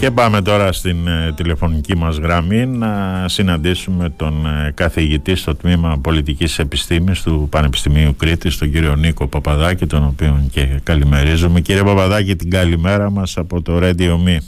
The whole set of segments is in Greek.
Και πάμε τώρα στην ε, τηλεφωνική μας γραμμή να συναντήσουμε τον ε, καθηγητή στο Τμήμα Πολιτικής Επιστήμης του Πανεπιστημίου Κρήτης, τον κύριο Νίκο Παπαδάκη, τον οποίο και καλημερίζουμε. Κύριε Παπαδάκη, την καλημέρα μας από το Radio Me.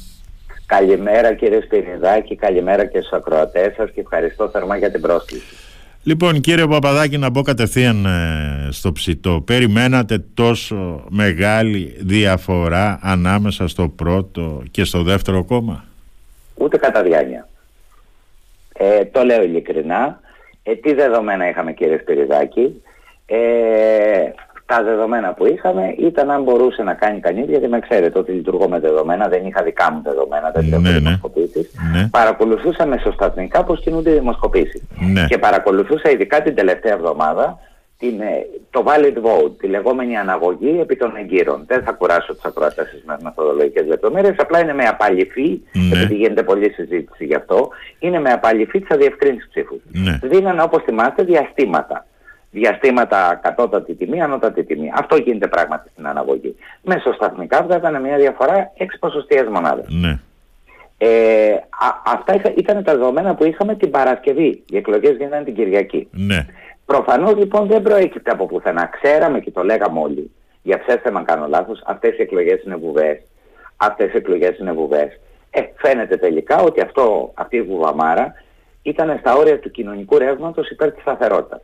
Καλημέρα κύριε Σπυριδάκη, καλημέρα και στους ακροατές σας και ευχαριστώ θερμά για την πρόσκληση. Λοιπόν κύριε Παπαδάκη να μπω κατευθείαν ε, στο ψητό. Περιμένατε τόσο μεγάλη διαφορά ανάμεσα στο πρώτο και στο δεύτερο κόμμα; Ούτε κατά διάνοια. Ε, το λέω ειλικρινά. Ε, τι δεδομένα είχαμε κύριε Σπυριδάκη; Ε, τα δεδομένα που είχαμε ήταν αν μπορούσε να κάνει κανείς, γιατί με ξέρετε ότι λειτουργώ με δεδομένα, δεν είχα δικά μου δεδομένα, δεν είχα ναι, δημοσκοπήσει. Ναι. Παρακολουθούσα μεσοσταθμικά πώς κινούνται οι δημοσκοπήσεις. Ναι. Και παρακολουθούσα ειδικά την τελευταία εβδομάδα την, ε, το valid vote, τη λεγόμενη αναγωγή επί των εγκύρων. Δεν θα κουράσω τις ακροατέ με μεθοδολογικές λεπτομέρειες, απλά είναι με απαλληφή, ναι. επειδή γίνεται πολλή συζήτηση γι' αυτό, είναι με απαλληφή της αδιευκρίνησης ψήφου. Ναι. Δίνανε όπως θυμάστε διαστήματα διαστήματα κατώτατη τιμή, ανώτατη τιμή. Αυτό γίνεται πράγματι στην αναγωγή. Μεσοσταθμικά βγάζανε μια διαφορά 6 ποσοστιαίες μονάδες. Ναι. Ε, α, αυτά ήταν τα δεδομένα που είχαμε την Παρασκευή. Οι εκλογές γίνανε την Κυριακή. Ναι. Προφανώς λοιπόν δεν προέκυπτε από πουθενά. Ξέραμε και το λέγαμε όλοι. Για ψέστε αν κάνω λάθος, αυτές οι εκλογές είναι βουβές. Αυτές οι εκλογές είναι βουβές. Ε, φαίνεται τελικά ότι αυτό, αυτή η βουβαμάρα ήταν στα όρια του κοινωνικού ρεύματος υπέρ της σταθερότητας.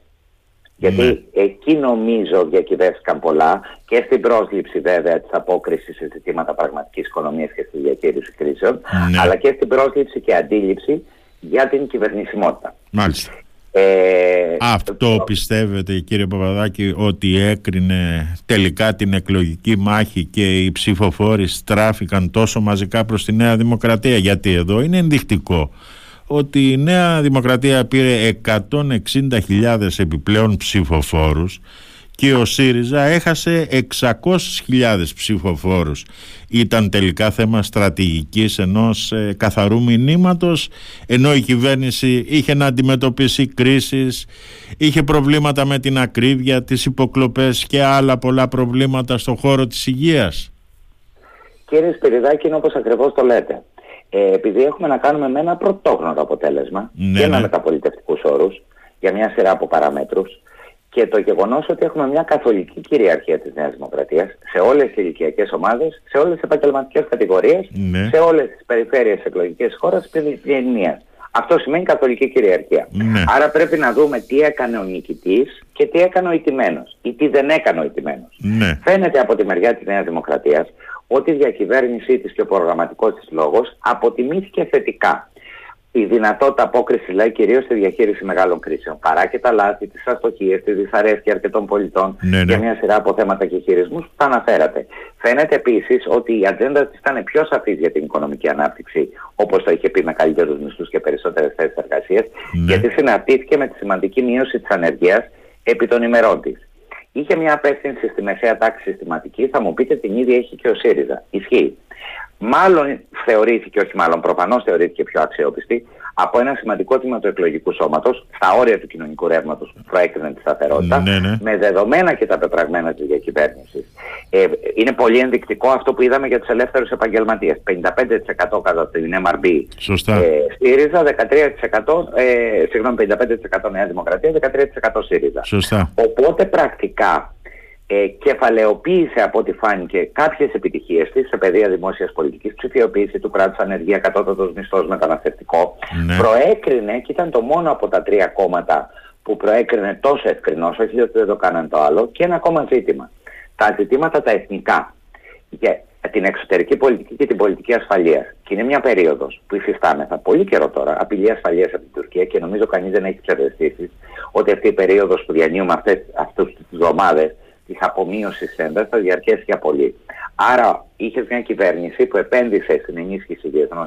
Γιατί ναι. εκεί νομίζω διακυβεύτηκαν πολλά και στην πρόσληψη βέβαια της απόκρισης σε ζητήματα πραγματικής οικονομίας και στη διαχείριση κρίσεων, ναι. αλλά και στην πρόσληψη και αντίληψη για την κυβερνησιμότητα. Μάλιστα. Ε, Αυτό πιστεύετε κύριε Παπαδάκη ότι έκρινε τελικά την εκλογική μάχη και οι ψηφοφόροι στράφηκαν τόσο μαζικά προς τη Νέα Δημοκρατία; Γιατί εδώ είναι ενδεικτικό ότι η Νέα Δημοκρατία πήρε 160.000 επιπλέον ψηφοφόρους και ο ΣΥΡΙΖΑ έχασε 600.000 ψηφοφόρους. Ήταν τελικά θέμα στρατηγικής ενός ε, καθαρού μηνύματος ενώ η κυβέρνηση είχε να αντιμετωπίσει κρίσεις, είχε προβλήματα με την ακρίβεια, τις υποκλοπές και άλλα πολλά προβλήματα στον χώρο της υγείας. Κύριε Σπυριδάκη, είναι όπως ακριβώς το λέτε ε, επειδή έχουμε να κάνουμε με ένα πρωτόγνωρο αποτέλεσμα ναι, και με ναι. μεταπολιτευτικούς όρους για μια σειρά από παραμέτρους και το γεγονός ότι έχουμε μια καθολική κυριαρχία της Νέας Δημοκρατίας σε όλες τις ηλικιακές ομάδες, σε όλες τις επαγγελματικές κατηγορίες, ναι. σε όλες τις περιφέρειες εκλογικές χώρες της Ελληνίας. Αυτό σημαίνει καθολική κυριαρχία. Ναι. Άρα πρέπει να δούμε τι έκανε ο νικητής και τι έκανε ο ηττημένος ή τι δεν έκανε ο ηττημένος. Ναι. Φαίνεται από τη μεριά της Νέας Δημοκρατίας ότι η διακυβέρνησή της και ο προγραμματικός της λόγος αποτιμήθηκε θετικά. Η δυνατότητα απόκριση λέει κυρίως στη διαχείριση μεγάλων κρίσεων. Παρά και τα λάθη, τις αστοχίες, τη δυσαρέσκεια αρκετών πολιτών ναι, ναι. για μια σειρά από θέματα και χειρισμούς που θα αναφέρατε. Φαίνεται επίσης ότι η ατζέντα της ήταν πιο σαφής για την οικονομική ανάπτυξη, όπως το είχε πει με καλύτερους μισθούς και περισσότερες θέσεις εργασίας, ναι. γιατί συναρτήθηκε με τη σημαντική μείωση της ανεργίας επί των ημερών της είχε μια απεύθυνση στη μεσαία τάξη συστηματική, θα μου πείτε την ίδια έχει και ο ΣΥΡΙΖΑ. Ισχύει. Μάλλον θεωρήθηκε, όχι μάλλον προφανώς θεωρήθηκε πιο αξιόπιστη από ένα σημαντικό τμήμα του εκλογικού σώματος στα όρια του κοινωνικού ρεύματος που προέκρινε τη σταθερότητα ναι, ναι. με δεδομένα και τα πεπραγμένα της διακυβέρνησης. Ε, είναι πολύ ενδεικτικό αυτό που είδαμε για τους ελεύθερους επαγγελματίες. 55% κατά την MRB Σωστά. Ε, ΣΥΡΙΖΑ, 13% ε, συγγνώμη, 55% Νέα Δημοκρατία, 13% ΣΥΡΙΖΑ. Σωστά. Οπότε πρακτικά ε, κεφαλαιοποίησε από ό,τι φάνηκε κάποιες επιτυχίες της σε παιδεία δημόσιας πολιτικής, ψηφιοποίηση του κράτους ανεργία, κατώτατος μισθός μεταναστευτικό, ναι. προέκρινε και ήταν το μόνο από τα τρία κόμματα που προέκρινε τόσο ευκρινώς, όχι ότι δεν το κάναν το άλλο, και ένα ακόμα ζήτημα. Τα ζητήματα τα εθνικά για την εξωτερική πολιτική και την πολιτική ασφαλεία. Και είναι μια περίοδος που υφιστάμεθα πολύ καιρό τώρα απειλή ασφαλείας από την Τουρκία και νομίζω κανείς δεν έχει ψευδεστήσει ότι αυτή η περίοδος που διανύουμε αυτές τι εβδομάδε τη απομείωση τη ένταση θα διαρκέσει για πολύ. Άρα είχες μια κυβέρνηση που επένδυσε στην ενίσχυση διεθνών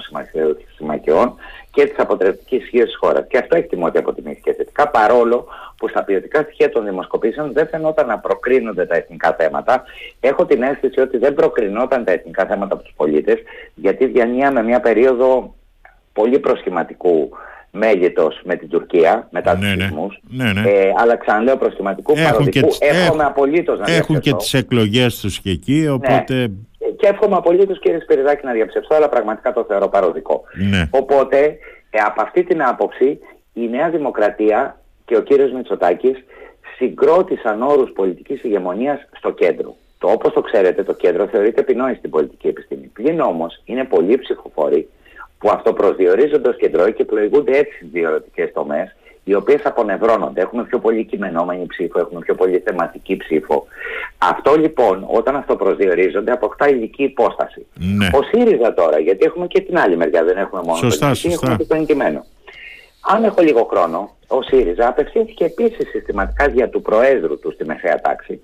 συμμαχιών και της αποτρεπτικής ισχύω της χώρας. Και αυτό εκτιμώ ότι αποτιμήθηκε θετικά, παρόλο που στα ποιοτικά στοιχεία των δημοσκοπήσεων δεν φαινόταν να προκρίνονται τα εθνικά θέματα. Έχω την αίσθηση ότι δεν προκρινόταν τα εθνικά θέματα από τους πολίτες, γιατί διανύαμε μια περίοδο πολύ προσχηματικού μέγεθος με την Τουρκία μετά τους ναι, ναι. ναι, Ε, αλλά ξαναλέω προσχηματικού έχουν παροδικού. Και Έχουμε απολύτως να Έχουν και τις εκλογές τους και εκεί, οπότε... και εύχομαι απολύτως κύριε Σπυριδάκη να διαψευστώ, αλλά πραγματικά το θεωρώ παροδικό. Ναι. Οπότε, ε, από αυτή την άποψη, η Νέα Δημοκρατία και ο κύριος Μητσοτάκης συγκρότησαν όρους πολιτικής ηγεμονίας στο κέντρο. Το όπως το ξέρετε το κέντρο θεωρείται πεινόη στην πολιτική επιστήμη. Πλην όμως είναι πολλοί ψηφοφόροι που αυτοπροσδιορίζονται ως κεντρώοι και πλοηγούνται έτσι στις διαφορετικές τομές οι οποίες απονευρώνονται. Έχουμε πιο πολύ κειμενόμενη ψήφο, έχουμε πιο πολύ θεματική ψήφο. Αυτό λοιπόν όταν αυτοπροσδιορίζονται αποκτά ειδική υπόσταση. Ναι. Ο ΣΥΡΙΖΑ τώρα, γιατί έχουμε και την άλλη μεριά, δεν έχουμε μόνο σωστά, το σωστά. έχουμε και το εγκυμένο. Αν έχω λίγο χρόνο, ο ΣΥΡΙΖΑ απευθύνθηκε επίσης συστηματικά δια του Προέδρου του στη μεσαία τάξη.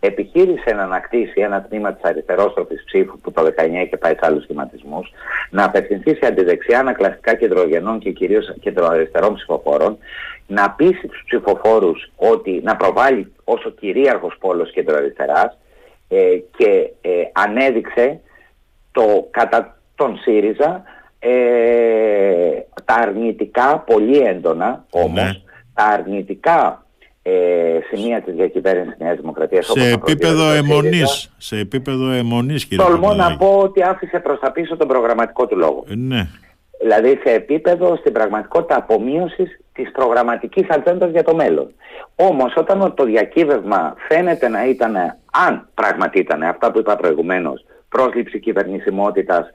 Επιχείρησε να ανακτήσει ένα τμήμα της αριστερόστροφης ψήφου που το 19 είχε πάει σε άλλους σχηματισμούς, να απευθυνθεί σε αντιδεξιά ανακλαστικά κεντρογενών και κυρίως κεντροαριστερών ψηφοφόρων, να πείσει τους ψηφοφόρους ότι να προβάλλει όσο κυρίαρχος πόλος κεντροαριστεράς ε, και ε, ανέδειξε το κατά τον ΣΥΡΙΖΑ ε, τα αρνητικά, πολύ έντονα όμως, Ναι. τα αρνητικά ε, σημεία της διακυβέρνησης της Νέας Δημοκρατίας. όπως Σε το επίπεδο προσδιορίζει το ΣΥΡΙΖΑ, αιμονής, σε επίπεδο αιμονής κύριε Τολμώ να Παπαδάκη. πω ότι άφησε προς τα πίσω τον προγραμματικό του λόγο. Ε, Ναι, Δηλαδή σε επίπεδο στην πραγματικότητα απομείωσης της προγραμματικής ατζέντας για το μέλλον. Όμως όταν το διακύβευμα φαίνεται να ήταν, αν πράγματι ήταν αυτά που είπα προηγουμένως, πρόσληψη κυβερνησιμότητας,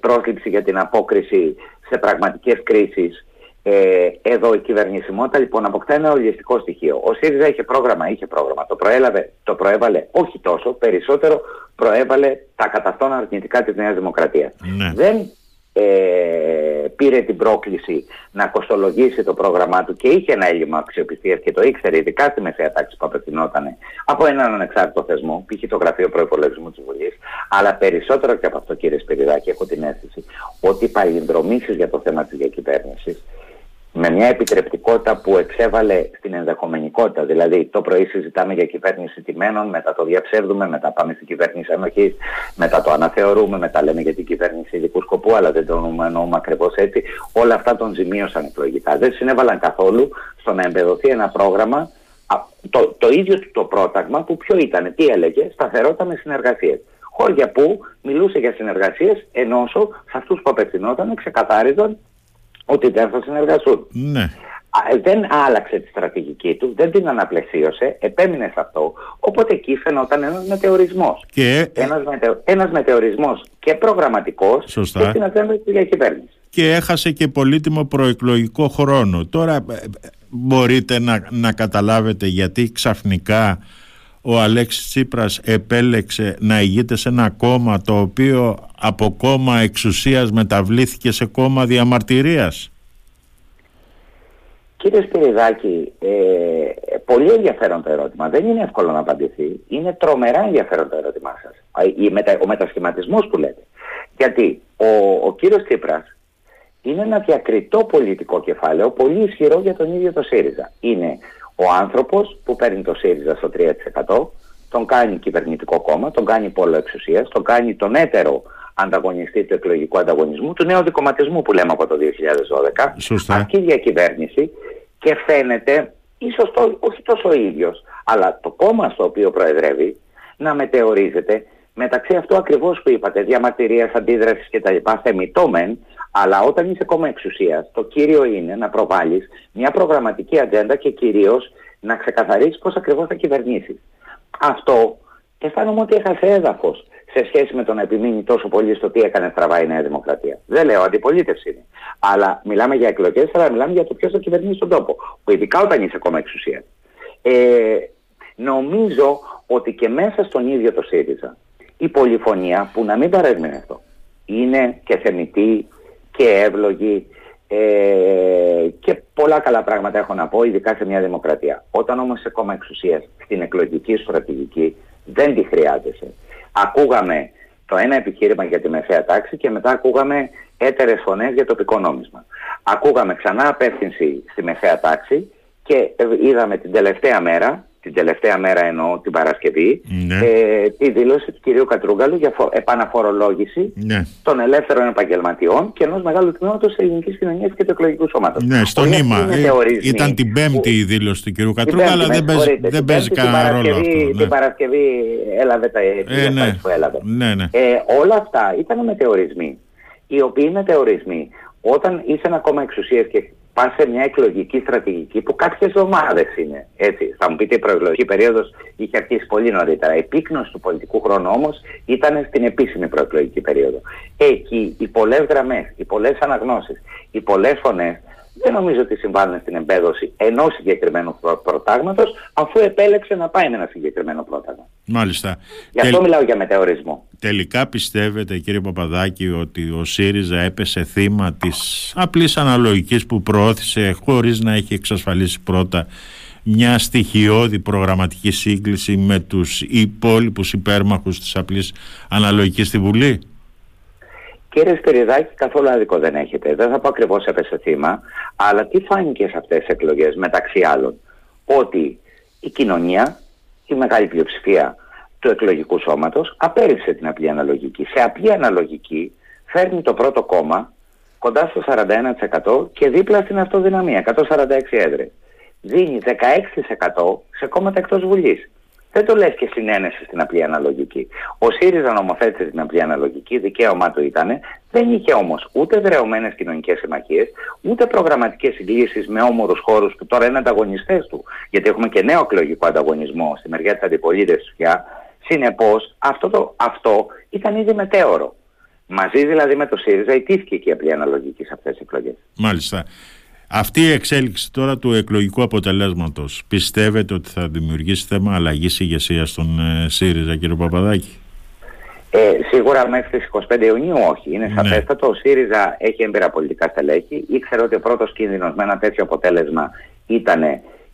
πρόσληψη για την απόκριση σε πραγματικές κρίσεις, ε, εδώ η κυβερνησιμότητα λοιπόν αποκτά ένα ολιστικό στοιχείο. Ο ΣΥΡΙΖΑ είχε πρόγραμμα, είχε πρόγραμμα. Το, προέλαβε, το προέβαλε όχι τόσο, περισσότερο προέβαλε τα κατά αυτόν αρνητικά της Νέας Δημοκρατίας. ναι. Δεν ε, πήρε την πρόκληση να κοστολογήσει το πρόγραμμά του και είχε ένα έλλειμμα αξιοπιστίας και το ήξερε, ειδικά στη μεσαία τάξη που απευθυνόταν από έναν ανεξάρτητο θεσμό, π.χ. το Γραφείο Προπολογισμού της Βουλής. Αλλά περισσότερο και από αυτό, κύριε Σπυριδάκη, έχω την αίσθηση ότι οι παλινδρομήσεις για το θέμα της διακυβέρνησης με μια επιτρεπτικότητα που εξέβαλε στην ενδεχομενικότητα. Δηλαδή, το πρωί συζητάμε για κυβέρνηση τιμένων, μετά το διαψεύδουμε, μετά πάμε στην κυβέρνηση ανοχής, μετά το αναθεωρούμε, μετά λέμε για την κυβέρνηση ειδικού σκοπού, αλλά δεν το εννοούμε ακριβώς έτσι. Όλα αυτά τον ζημίωσαν εκλογικά. Δεν συνέβαλαν καθόλου στο να εμπεδοθεί ένα πρόγραμμα, α, το, το ίδιο του το πρόταγμα που ποιο ήταν, τι έλεγε, σταθερότητα με συνεργασίες. Χώρια που μιλούσε για συνεργασίες, ενώ σε αυτούς που απευθυνόταν ξεκαθάριζαν ότι δεν θα συνεργαστούν. ναι. Α, ε, δεν άλλαξε τη στρατηγική του, δεν την αναπλαισίωσε, επέμεινε σε αυτό. Οπότε εκεί φαινόταν ένας μετεωρισμός. Και, Ένας, μετε, ένας μετεωρισμός και προγραμματικός Σωστά. και στην ατζέντα της διακυβέρνησης. και έχασε και πολύτιμο προεκλογικό χρόνο. Τώρα ε, ε, μπορείτε να, να καταλάβετε γιατί ξαφνικά ο Αλέξης Τσίπρας επέλεξε να ηγείται σε ένα κόμμα το οποίο από κόμμα εξουσίας μεταβλήθηκε σε κόμμα διαμαρτυρίας. Κύριε Σπυριδάκη, ε, πολύ ενδιαφέρον το ερώτημα. Δεν είναι εύκολο να απαντηθεί. Είναι τρομερά ενδιαφέρον το ερώτημά σας. Α, η μετα, ο μετασχηματισμός που λέτε. Γιατί ο, ο κύριος Τσίπρας είναι ένα διακριτό πολιτικό κεφάλαιο, πολύ ισχυρό για τον ίδιο το ΣΥΡΙΖΑ. Είναι ο άνθρωπος που παίρνει το ΣΥΡΙΖΑ στο 3%, τον κάνει κυβερνητικό κόμμα, τον κάνει πόλο εξουσίας, τον κάνει τον έτερο ανταγωνιστή του εκλογικού ανταγωνισμού, του νέου δικοματισμού που λέμε από το 2012. Σωστά. Ασκεί διακυβέρνηση και φαίνεται, ίσως το, όχι τόσο ο ίδιος, αλλά το κόμμα στο οποίο προεδρεύει να μετεωρίζεται μεταξύ αυτού ακριβώς που είπατε, διαμαρτυρίας, αντίδρασης κτλ. Θεμητό μεν, αλλά όταν είσαι κόμμα εξουσίας, το κύριο είναι να προβάλλεις μια προγραμματική ατζέντα και κυρίως να ξεκαθαρίσεις πώς ακριβώς θα κυβερνήσεις. Αυτό αισθάνομαι ότι έχασε έδαφος σε σχέση με το να επιμείνει τόσο πολύ στο τι έκανε στραβά η Νέα Δημοκρατία. Δεν λέω αντιπολίτευση είναι. Αλλά μιλάμε για εκλογές, αλλά μιλάμε για το ποιος θα κυβερνήσει τον τόπο. Που ειδικά όταν είσαι κόμμα εξουσίας. Ε, νομίζω ότι και μέσα στον ίδιο το ΣΥΡΙΖΑ η πολυφωνία, που να μην παρέμεινε αυτό, είναι και θεμητή και εύλογη ε, και πολλά καλά πράγματα έχω να πω, ειδικά σε μια δημοκρατία. Όταν όμως σε κόμμα εξουσίας, στην εκλογική στρατηγική, δεν τη χρειάζεσαι. Ακούγαμε το ένα επιχείρημα για τη μεσαία τάξη και μετά ακούγαμε έτερες φωνές για τοπικό νόμισμα. Ακούγαμε ξανά απεύθυνση στη μεσαία τάξη και είδαμε την τελευταία μέρα την τελευταία μέρα εννοώ την Παρασκευή, ναι. ε, τη δήλωση του κυρίου Κατρούγκαλου για φο, επαναφορολόγηση ναι. των ελεύθερων επαγγελματιών και ενός μεγάλου τμήματος της ελληνικής κοινωνίας και του εκλογικού σώματος. Ναι, στο νήμα. Ε, ήταν την Πέμπτη η δήλωση του κυρίου Κατρούγκαλου, αλλά δεν παίζει, δεν παίζει κανένα ρόλο αυτό. Ναι. Την Παρασκευή έλαβε τα ε, ναι. που έλαβε. Ναι, ναι. Ε, όλα αυτά ήταν μετεωρισμοί. Οι οποίοι μετεωρισμοί, όταν είσαι ένα κόμμα εξουσίας και πα σε μια εκλογική στρατηγική που κάποιες εβδομάδες είναι. Έτσι. Θα μου πείτε η προεκλογική περίοδος είχε αρχίσει πολύ νωρίτερα. Η πύκνωση του πολιτικού χρόνου όμως ήταν στην επίσημη προεκλογική περίοδο. Εκεί οι πολλές γραμμές, οι πολλές αναγνώσεις, οι πολλές φωνές δεν νομίζω ότι συμβάλλουν στην εμπέδωση ενός συγκεκριμένου προτάγματος, αφού επέλεξε να πάει με ένα συγκεκριμένο πρόταγμα. Μάλιστα. Γι' αυτό μιλάω για μετεωρισμό. Τελικά πιστεύετε, κύριε Παπαδάκη, ότι ο ΣΥΡΙΖΑ έπεσε θύμα της απλής αναλογικής που προώθησε χωρίς να έχει εξασφαλίσει πρώτα μια στοιχειώδη προγραμματική σύγκληση με τους υπόλοιπους υπέρμαχους της απλής αναλογικής στη Βουλή; Κύριε Σπυριδάκη, καθόλου άδικο δεν έχετε. Δεν θα πω ακριβώς έπεσε θύμα, αλλά τι φάνηκε σε αυτές τις εκλογές, μεταξύ άλλων. Ότι η κοινωνία, η μεγάλη πλειοψηφία του εκλογικού σώματος, απέρριψε την απλή αναλογική. Σε απλή αναλογική φέρνει το πρώτο κόμμα κοντά στο 41% και δίπλα στην αυτοδυναμία, 146 έδρες. Δίνει 16% σε κόμματα εκτός Βουλής. Δεν το λες και συνένεση στην απλή αναλογική. Ο ΣΥΡΙΖΑ νομοθέτησε την απλή αναλογική, δικαίωμά του ήταν. Δεν είχε όμως ούτε δρεωμένες κοινωνικές συμμαχίες, ούτε προγραμματικές συγκλήσεις με όμορους χώρους που τώρα είναι ανταγωνιστές του. Γιατί έχουμε και νέο εκλογικό ανταγωνισμό στη μεριά της αντιπολίτευσης πια. Συνεπώς, αυτό, αυτό ήταν ήδη μετέωρο. Μαζί δηλαδή με το ΣΥΡΙΖΑ ιτήθηκε και η απλή αναλογική σε αυτές τις εκλογές. Μάλιστα. Αυτή η εξέλιξη τώρα του εκλογικού αποτελέσματος πιστεύετε ότι θα δημιουργήσει θέμα αλλαγής ηγεσίας στον ε, ΣΥΡΙΖΑ κύριε Παπαδάκη; Ε, σίγουρα μέχρι τις 25 Ιουνίου όχι. Είναι ναι. σαφέστατο. Ο ΣΥΡΙΖΑ έχει έμπειρα πολιτικά στελέχη. Ήξερε ότι ο πρώτος κίνδυνος με ένα τέτοιο αποτέλεσμα ήταν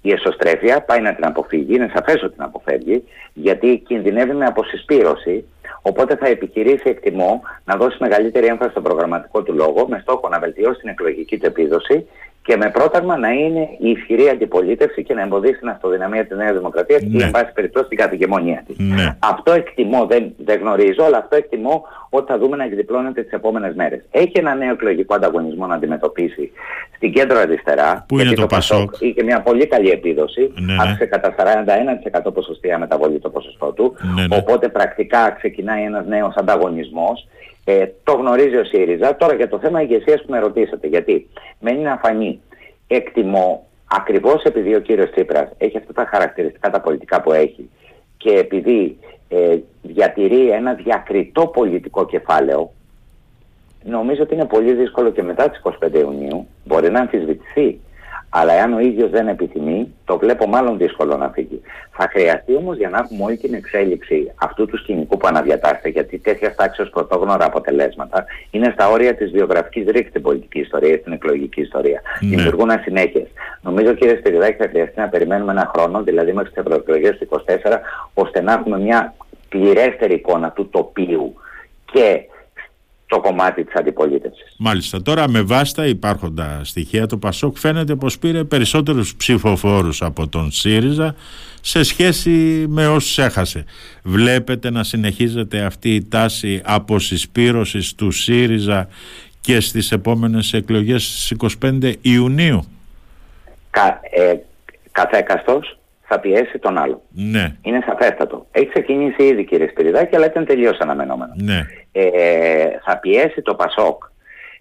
η εσωστρέφεια. Πάει να την αποφύγει. Είναι σαφές ότι την αποφεύγει. Γιατί κινδυνεύει με αποσυσπήρωση. Οπότε θα επιχειρήσει, εκτιμώ, να δώσει μεγαλύτερη έμφαση στον προγραμματικό του λόγο με στόχο να βελτιώσει την εκλογική του επίδοση και με πρόταγμα να είναι η ισχυρή αντιπολίτευση και να εμποδίσει την αυτοδυναμία της Νέας Δημοκρατίας ναι. και, εν πάση περιπτώσει, την καθηγεμονία της. Ναι. Αυτό εκτιμώ, δεν, δεν γνωρίζω, αλλά αυτό εκτιμώ ότι θα δούμε να εκδιπλώνεται τις επόμενες μέρες. Έχει ένα νέο εκλογικό ανταγωνισμό να αντιμετωπίσει στην κέντρο αριστερά. Πού είναι το, το Πασόκ; Είχε μια πολύ καλή επίδοση. Ναι, ναι. κατά 41% ποσοστία μεταβολή το ποσοστό του. Ναι, ναι. Οπότε πρακτικά ξεκινάει ένας νέος ανταγωνισμός. Ε, το γνωρίζει ο ΣΥΡΙΖΑ. Τώρα για το θέμα ηγεσίας που με ρωτήσατε, γιατί μένει να φανεί. Εκτιμώ ακριβώς επειδή ο κύριος Τσίπρας έχει αυτά τα χαρακτηριστικά τα πολιτικά που έχει και επειδή ε, διατηρεί ένα διακριτό πολιτικό κεφάλαιο, νομίζω ότι είναι πολύ δύσκολο και μετά τις 25 Ιουνίου, μπορεί να αμφισβητηθεί αλλά εάν ο ίδιος δεν επιθυμεί, το βλέπω μάλλον δύσκολο να φύγει. Θα χρειαστεί όμως για να έχουμε όλη την εξέλιξη αυτού του σκηνικού που αναδιατάσσεται, γιατί τέτοια τάξη πρωτόγνωρα αποτελέσματα είναι στα όρια της βιογραφικής ρήξης στην πολιτική ιστορία, στην εκλογική ιστορία. Ναι. Δημιουργούν ασυνέχειες. Νομίζω, κύριε Σπυριδάκη, θα χρειαστεί να περιμένουμε ένα χρόνο, δηλαδή μέχρι τις ευρωεκλογές του 24, ώστε να έχουμε μια πληρέστερη εικόνα του τοπίου και το κομμάτι της αντιπολίτευσης. Μάλιστα. Τώρα με βάστα υπάρχοντα στοιχεία το Πασόκ φαίνεται πως πήρε περισσότερους ψηφοφόρους από τον ΣΥΡΙΖΑ σε σχέση με όσους έχασε. Βλέπετε να συνεχίζεται αυτή η τάση αποσυσπήρωσης του ΣΥΡΙΖΑ και στις επόμενες εκλογές στις 25 Ιουνίου. Κα, ε, καθέκαστος θα πιέσει τον άλλο. Ναι. Είναι σαφέστατο. Έχει ξεκινήσει ήδη κύριε Σπυριδάκη, αλλά ήταν τελείως αναμενόμενο. Ναι. Ε, θα πιέσει το Πασόκ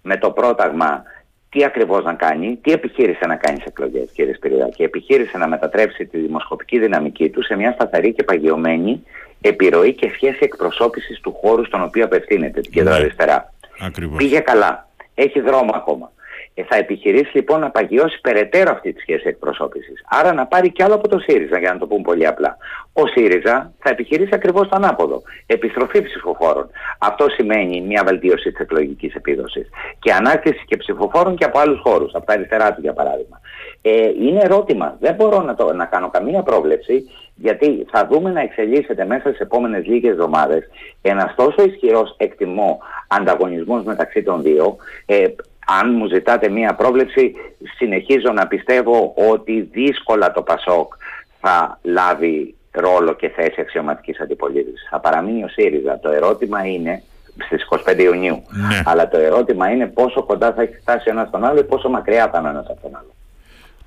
με το πρόταγμα τι ακριβώς να κάνει, τι επιχείρησε να κάνει σε εκλογές, κύριε Σπυριδάκη. Επιχείρησε να μετατρέψει τη δημοσκοπική δυναμική του σε μια σταθερή και παγιωμένη επιρροή και σχέση εκπροσώπησης του χώρου στον οποίο απευθύνεται, την κεντροαριστερά. Ναι. Πήγε καλά. Έχει δρόμο ακόμα. Ε, θα επιχειρήσει λοιπόν να παγιώσει περαιτέρω αυτή τη σχέση εκπροσώπησης. Άρα να πάρει κι άλλο από το ΣΥΡΙΖΑ, για να το πούμε πολύ απλά. Ο ΣΥΡΙΖΑ θα επιχειρήσει ακριβώς το ανάποδο. Επιστροφή ψηφοφόρων. Αυτό σημαίνει μια βελτίωση της εκλογικής επίδοσης. Και ανάκτηση και ψηφοφόρων και από άλλους χώρους, από τα αριστερά του για παράδειγμα. Ε, είναι ερώτημα. Δεν μπορώ να, το, να κάνω καμία πρόβλεψη, γιατί θα δούμε να εξελίσσεται μέσα στις επόμενες λίγες εβδομάδες ένας τόσο ισχυρός εκτιμό ανταγωνισμός μεταξύ των δύο. Ε, αν μου ζητάτε μία πρόβλεψη, συνεχίζω να πιστεύω ότι δύσκολα το ΠΑΣΟΚ θα λάβει ρόλο και θέση αξιωματικής αντιπολίτευσης. Θα παραμείνει ο ΣΥΡΙΖΑ. Το ερώτημα είναι στις 25 Ιουνίου. Ναι. Αλλά το ερώτημα είναι πόσο κοντά θα έχει φτάσει ένας στον άλλο ή πόσο μακριά θα είναι ένας από τον άλλο.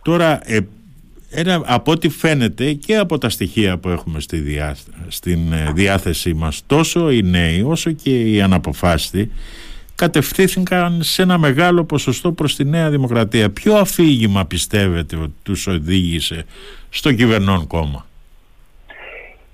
Τώρα, ε, ένα, από ό,τι φαίνεται και από τα στοιχεία που έχουμε στη στην ε, διάθεσή μας τόσο οι νέοι όσο και οι αναποφάσιστοι κατευθύνθηκαν σε ένα μεγάλο ποσοστό προς τη Νέα Δημοκρατία. Ποιο αφήγημα πιστεύετε ότι τους οδήγησε στο κυβερνών κόμμα;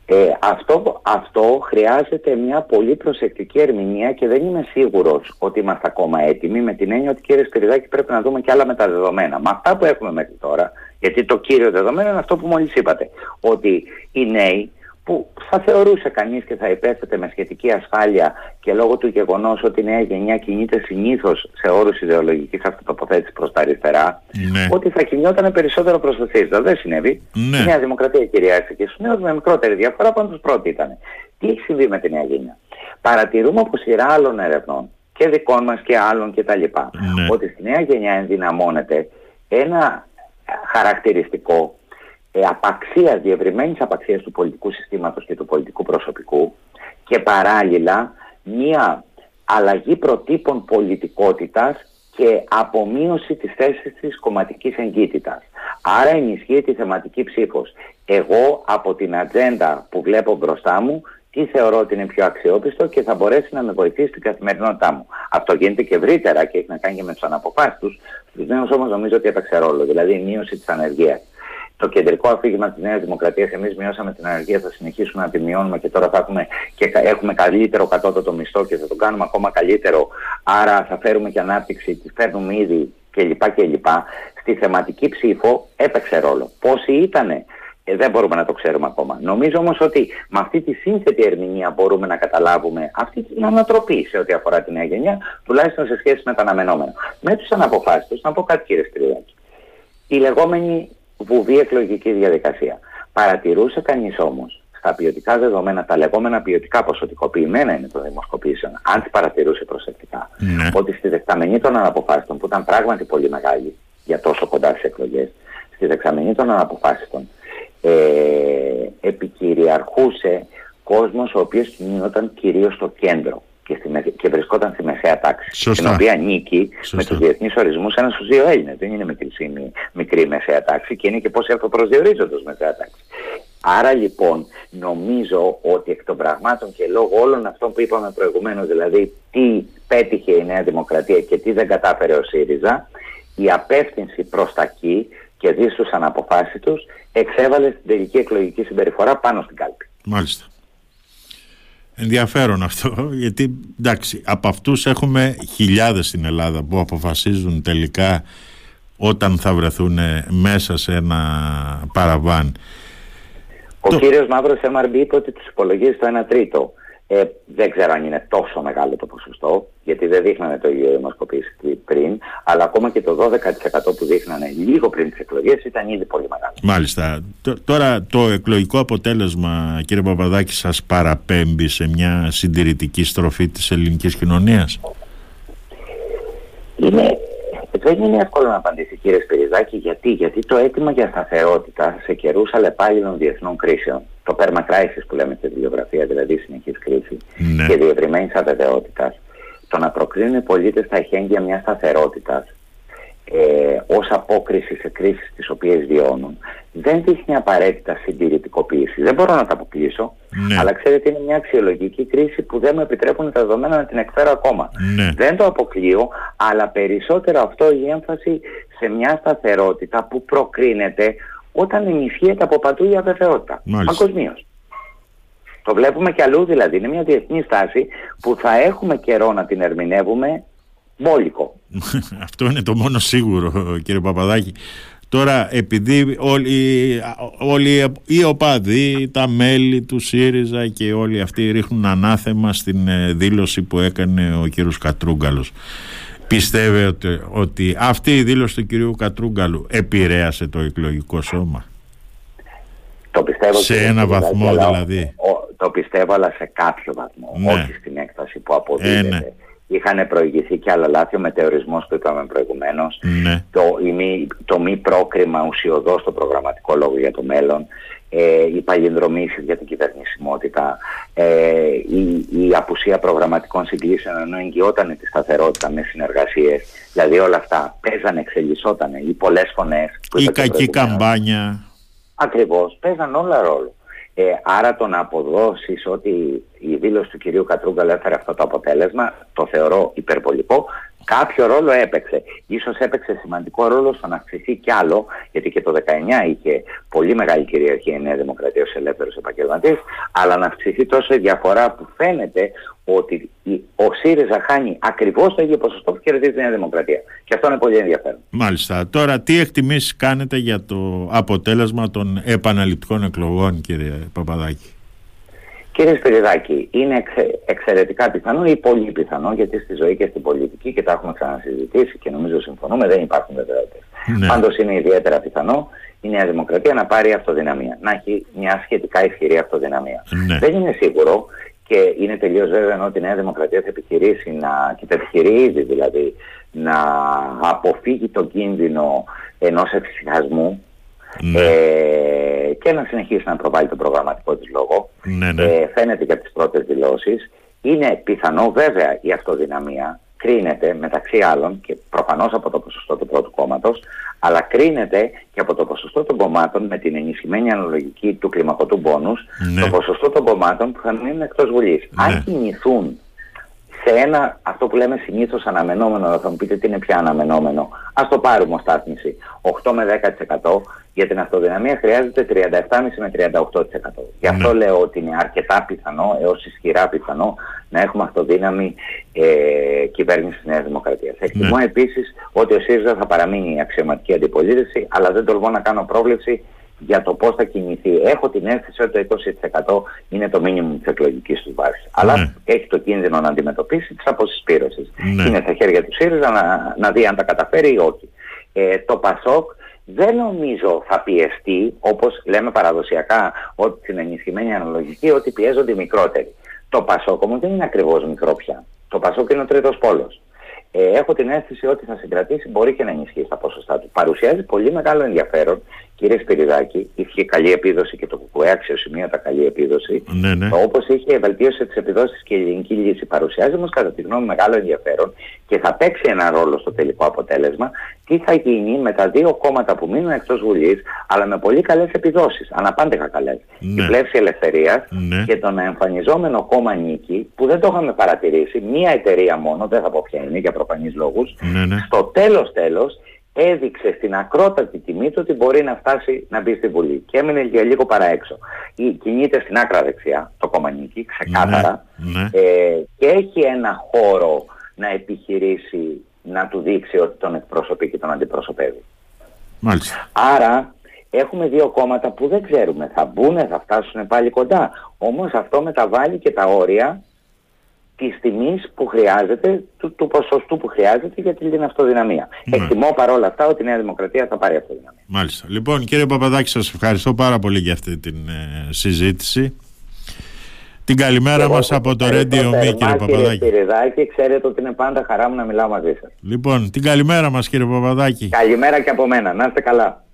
Ε, αυτό, αυτό χρειάζεται μια πολύ προσεκτική ερμηνεία και δεν είμαι σίγουρος ότι είμαστε ακόμα έτοιμοι με την έννοια ότι κύριε Σπυριδάκη πρέπει να δούμε και άλλα μεταδεδομένα. Με αυτά που έχουμε μέχρι τώρα, γιατί το κύριο δεδομένο είναι αυτό που μόλις είπατε, ότι οι νέοι που θα θεωρούσε κανείς και θα υπέθετε με σχετική ασφάλεια και λόγω του γεγονός ότι η νέα γενιά κινείται συνήθως σε όρους ιδεολογικής αυτοτοποθέτησης προς τα αριστερά, ναι. ότι θα κινιόταν περισσότερο προς το ΣΥΡΙΖΑ. Δεν συνέβη. Ναι. Η Νέα Δημοκρατία κυριάρχησε και στους νέους με μικρότερη διαφορά από τους πρώτοι ήταν. Τι έχει συμβεί με τη νέα γενιά; Παρατηρούμε από σειρά άλλων ερευνών και δικών μας και άλλων κτλ. Ναι. Ότι στη νέα γενιά ενδυναμώνεται ένα χαρακτηριστικό ε, απαξίας, διευρυμένης απαξίας του πολιτικού συστήματος και του πολιτικού προσωπικού και παράλληλα μία αλλαγή προτύπων πολιτικότητας και απομείωση της θέσης της κομματικής εγκύτητας. Άρα ενισχύει τη θεματική ψήφος. Εγώ από την ατζέντα που βλέπω μπροστά μου τι θεωρώ ότι είναι πιο αξιόπιστο και θα μπορέσει να με βοηθήσει στην καθημερινότητά μου. Αυτό γίνεται και ευρύτερα και έχει να κάνει και με τους αναποφάσεις τους. Στους νέους όμως νομίζω ότι έπαιξε ρόλο, δηλαδή η μείωση της ανεργίας το κεντρικό αφήγημα της Νέας Δημοκρατίας. Εμείς μειώσαμε την ανεργία, θα συνεχίσουμε να τη μειώνουμε και τώρα θα έχουμε, και έχουμε καλύτερο κατώτατο μισθό και θα το κάνουμε ακόμα καλύτερο. Άρα θα φέρουμε και ανάπτυξη, τη φέρνουμε ήδη κλπ. κλπ. Στη θεματική ψήφο έπαιξε ρόλο. Πόσοι ήτανε, ε, δεν μπορούμε να το ξέρουμε ακόμα. Νομίζω όμως ότι με αυτή τη σύνθετη ερμηνεία μπορούμε να καταλάβουμε αυτή την ανατροπή σε ό,τι αφορά τη νέα γενιά, τουλάχιστον σε σχέση με τα αναμενόμενα. Με τους αναποφάσιστου, να πω κάτι κύριε Στριλάκη. Η λεγόμενη βουβή εκλογική διαδικασία. Παρατηρούσε κανείς όμως στα ποιοτικά δεδομένα, τα λεγόμενα ποιοτικά ποσοτικοποιημένα είναι των δημοσκοπήσεων, αν τις παρατηρούσε προσεκτικά, ναι. ότι στη δεξαμενή των αναποφάσεων, που ήταν πράγματι πολύ μεγάλη για τόσο κοντά στις εκλογές, στη δεξαμενή των αναποφάσεων ε, επικυριαρχούσε κόσμος ο οποίος κινούνταν κυρίως στο κέντρο και, στη, και βρισκόταν στη μεσαία τάξη. Σωστά. Στην οποία νίκη με τους διεθνείς ορισμούς ένας στους δύο Έλληνε. Δεν είναι μικρή, μικρή μεσαία τάξη και είναι και πόσοι αυτοπροσδιορίζονται ω μεσαία τάξη. Άρα λοιπόν νομίζω ότι εκ των πραγμάτων και λόγω όλων αυτών που είπαμε προηγουμένως, δηλαδή τι πέτυχε η Νέα Δημοκρατία και τι δεν κατάφερε ο ΣΥΡΙΖΑ, η απεύθυνση προς τα εκεί και δι στους αναποφάσιτους εξέβαλε στην τελική εκλογική συμπεριφορά πάνω στην κάλπη. Μάλιστα. Ενδιαφέρον αυτό, γιατί εντάξει, από αυτούς έχουμε χιλιάδες στην Ελλάδα που αποφασίζουν τελικά όταν θα βρεθούν μέσα σε ένα παραβάν. Ο το... κύριος Μαύρος MRB είπε ότι τους υπολογίζει το 1 τρίτο. Ε, δεν ξέρω αν είναι τόσο μεγάλο το ποσοστό, γιατί δεν δείχνανε το ίδιο δημοσκοπήσει πριν, αλλά ακόμα και το 12% που δείχνανε λίγο πριν τις εκλογές ήταν ήδη πολύ μεγάλο. Μάλιστα. Τώρα το εκλογικό αποτέλεσμα, κύριε Παπαδάκη, σας παραπέμπει σε μια συντηρητική στροφή της ελληνικής κοινωνίας; Είναι δεν είναι εύκολο να απαντήσει κύριε Σπυριδάκη γιατί, γιατί το αίτημα για σταθερότητα σε καιρούς αλλεπάλληλων διεθνών κρίσεων, το perma crisis που λέμε στη βιβλιογραφία, δηλαδή συνεχής κρίση ναι. και διευρυμένης αβεβαιότητας, το να προκρίνουν οι πολίτες στα εχέγγυα μιας σταθερότητας ε, ως απόκριση σε κρίσεις τις οποίες βιώνουν δεν δείχνει απαραίτητα συντηρητικοποίηση. Δεν μπορώ να τα αποκλείσω, ναι. αλλά ξέρετε είναι μια αξιολογική κρίση που δεν μου επιτρέπουν τα δεδομένα να την εκφέρω ακόμα. Ναι. Δεν το αποκλείω, αλλά περισσότερο αυτό η έμφαση σε μια σταθερότητα που προκρίνεται όταν ενισχύεται από παντού η αβεβαιότητα. Παγκοσμίως. Το βλέπουμε και αλλού δηλαδή. Είναι μια διεθνή στάση που θα έχουμε καιρό να την ερμηνεύουμε μπόλικο. Αυτό είναι το μόνο σίγουρο κύριε Παπαδάκη. Τώρα επειδή όλοι, όλοι οι οπαδοί, τα μέλη του ΣΥΡΙΖΑ και όλοι αυτοί ρίχνουν ανάθεμα στην ε, δήλωση που έκανε ο κύριος Κατρούγκαλος. Πιστεύετε ότι αυτή η δήλωση του κυρίου Κατρούγκαλου επηρέασε το εκλογικό σώμα; Το πιστεύω σε ένα βαθμό δηλαδή. το πιστεύω αλλά σε κάποιο βαθμό. Ναι. Όχι στην έκταση που αποδίδεται. Ε, ναι είχαν προηγηθεί και άλλα λάθη, ο μετεωρισμός που είπαμε προηγουμένως, ναι. το, μη, το μη πρόκριμα ουσιοδός στο προγραμματικό λόγο για το μέλλον, ε, οι παλινδρομήσεις για την κυβερνησιμότητα, ε, η, η απουσία προγραμματικών συγκλήσεων ενώ εγγυόταν τη σταθερότητα με συνεργασίες, δηλαδή όλα αυτά παίζανε, εξελισσόταν, οι πολλές φωνές. Η κακή καμπάνια. Ακριβώς, παίζαν όλα ρόλο. Ε, άρα το να αποδώσεις ότι η δήλωση του κυρίου Κατρούγκαλ έφερε αυτό το αποτέλεσμα, το θεωρώ υπερβολικό. Κάποιο ρόλο έπαιξε. Ίσως έπαιξε σημαντικό ρόλο στο να αυξηθεί κι άλλο, γιατί και το 19 είχε πολύ μεγάλη κυριαρχία η Νέα Δημοκρατία ως ελεύθερος επαγγελματής, αλλά να αυξηθεί τόσο η διαφορά που φαίνεται ότι ο ΣΥΡΙΖΑ χάνει ακριβώς το ίδιο ποσοστό που κερδίζει η Νέα Δημοκρατία. Και αυτό είναι πολύ ενδιαφέρον. Μάλιστα. Τώρα τι εκτιμήσεις κάνετε για το αποτέλεσμα των επαναληπτικών εκλογών κύριε Παπαδάκη; Κύριε Σπυριδάκη, είναι εξαιρετικά πιθανό ή πολύ πιθανό, γιατί στη ζωή και στην πολιτική και τα έχουμε ξανασυζητήσει και νομίζω συμφωνούμε, δεν υπάρχουν βεβαιότητες. Ναι. Πάντως είναι ιδιαίτερα πιθανό η Νέα Δημοκρατία να πάρει αυτοδυναμία, να έχει μια σχετικά ισχυρή αυτοδυναμία. Ναι. Δεν είναι σίγουρο και είναι τελείως βέβαιο ότι η Νέα Δημοκρατία θα επιχειρήσει να, και θα επιχειρεί ήδη δηλαδή, να αποφύγει τον κίνδυνο ενός εφησυχασμού ναι. ε, και να συνεχίσει να προβάλλει το προγραμματικό της λόγο. Ναι, ναι. Ε, φαίνεται και από τις πρώτες δηλώσεις. Είναι πιθανό βέβαια η αυτοδυναμία κρίνεται μεταξύ άλλων και προφανώς από το ποσοστό του πρώτου κόμματος αλλά κρίνεται και από το ποσοστό των κομμάτων με την ενισχυμένη αναλογική του κλιμακωτού μπόνους ναι. το ποσοστό των κομμάτων που θα μείνουν εκτός Βουλής. Αν κινηθούν σε ένα, αυτό που λέμε συνήθως αναμενόμενο, θα μου πείτε τι είναι πια αναμενόμενο, ας το πάρουμε ως στάθμιση, 8 με 10% για την αυτοδυναμία χρειάζεται 37,5 με 38%. Γι' αυτό ναι. λέω ότι είναι αρκετά πιθανό, έως ισχυρά πιθανό, να έχουμε αυτοδύναμη ε, κυβέρνηση της Νέας Δημοκρατίας. Ναι. Εκτιμώ επίσης ότι ο ΣΥΡΙΖΑ θα παραμείνει η αξιωματική αντιπολίτευση, αλλά δεν τολμώ να κάνω πρόβλεψη για το πώς θα κινηθεί. Έχω την αίσθηση ότι το 20% είναι το μήνυμο της εκλογικής τους βάσης. Αλλά ναι. έχει το κίνδυνο να αντιμετωπίσει τη αποσυσπήρωσης. Ναι. Είναι στα χέρια του ΣΥΡΙΖΑ να, να δει αν τα καταφέρει ή όχι. Ε, το ΠΑΣΟΚ δεν νομίζω θα πιεστεί, όπως λέμε παραδοσιακά, ότι στην ενισχυμένη αναλογική, ότι πιέζονται οι μικρότεροι. Το ΠΑΣΟΚ όμω δεν είναι ακριβώς μικρό πια. Το ΠΑΣΟΚ είναι ο τρίτος πόλος ε, έχω την αίσθηση ότι θα συγκρατήσει, μπορεί και να ενισχύσει τα ποσοστά του. Παρουσιάζει πολύ μεγάλο ενδιαφέρον, κύριε Σπυριδάκη, είχε καλή επίδοση και το κουκουέ αξιοσημείωτα καλή επίδοση. Ναι, ναι. Όπως είχε βελτίωση τι επιδόσει και η ελληνική λύση. Παρουσιάζει όμως κατά τη γνώμη μεγάλο ενδιαφέρον και θα παίξει ένα ρόλο στο τελικό αποτέλεσμα τι θα γίνει με τα δύο κόμματα που μείνουν εκτός Βουλής, αλλά με πολύ καλές επιδόσεις. Αναπάντεχα καλές. Ναι. Η πλεύση ελευθερίας Ναι. και τον εμφανιζόμενο κόμμα νίκη, που δεν το είχαμε παρατηρήσει, μία εταιρεία μόνο, δεν θα πω ποια είναι για προφανείς λόγους, Ναι, ναι. στο τέλος τέλος έδειξε στην ακρότατη τιμή του ότι μπορεί να φτάσει να μπει στη Βουλή. Και έμεινε για λίγο παρά έξω. Ή κινείται στην άκρα δεξιά, το κόμμα νίκη, ξεκάθαρα, Ναι, ναι. ε, και έχει ένα χώρο να επιχειρήσει να του δείξει ότι τον εκπροσωπεί και τον αντιπροσωπεύει. Μάλιστα. Άρα έχουμε δύο κόμματα που δεν ξέρουμε. Θα μπουν, θα φτάσουν πάλι κοντά. Όμως αυτό μεταβάλλει και τα όρια της τιμής που χρειάζεται, του, του ποσοστού που χρειάζεται για την αυτοδυναμία. Ναι. Εκτιμώ παρόλα αυτά ότι η Νέα Δημοκρατία θα πάρει αυτοδυναμία. Μάλιστα. Λοιπόν, κύριε Παπαδάκη, σας ευχαριστώ πάρα πολύ για αυτή την ε, συζήτηση. Την καλημέρα Εγώ μας σας από το ευχαριστώ Radio Me, θερμά, κύριε Παπαδάκη. Κύριε Σπυριδάκη, ξέρετε ότι είναι πάντα χαρά μου να μιλάω μαζί σας. Λοιπόν, την καλημέρα μας, κύριε Παπαδάκη. Καλημέρα και από μένα. Να είστε καλά.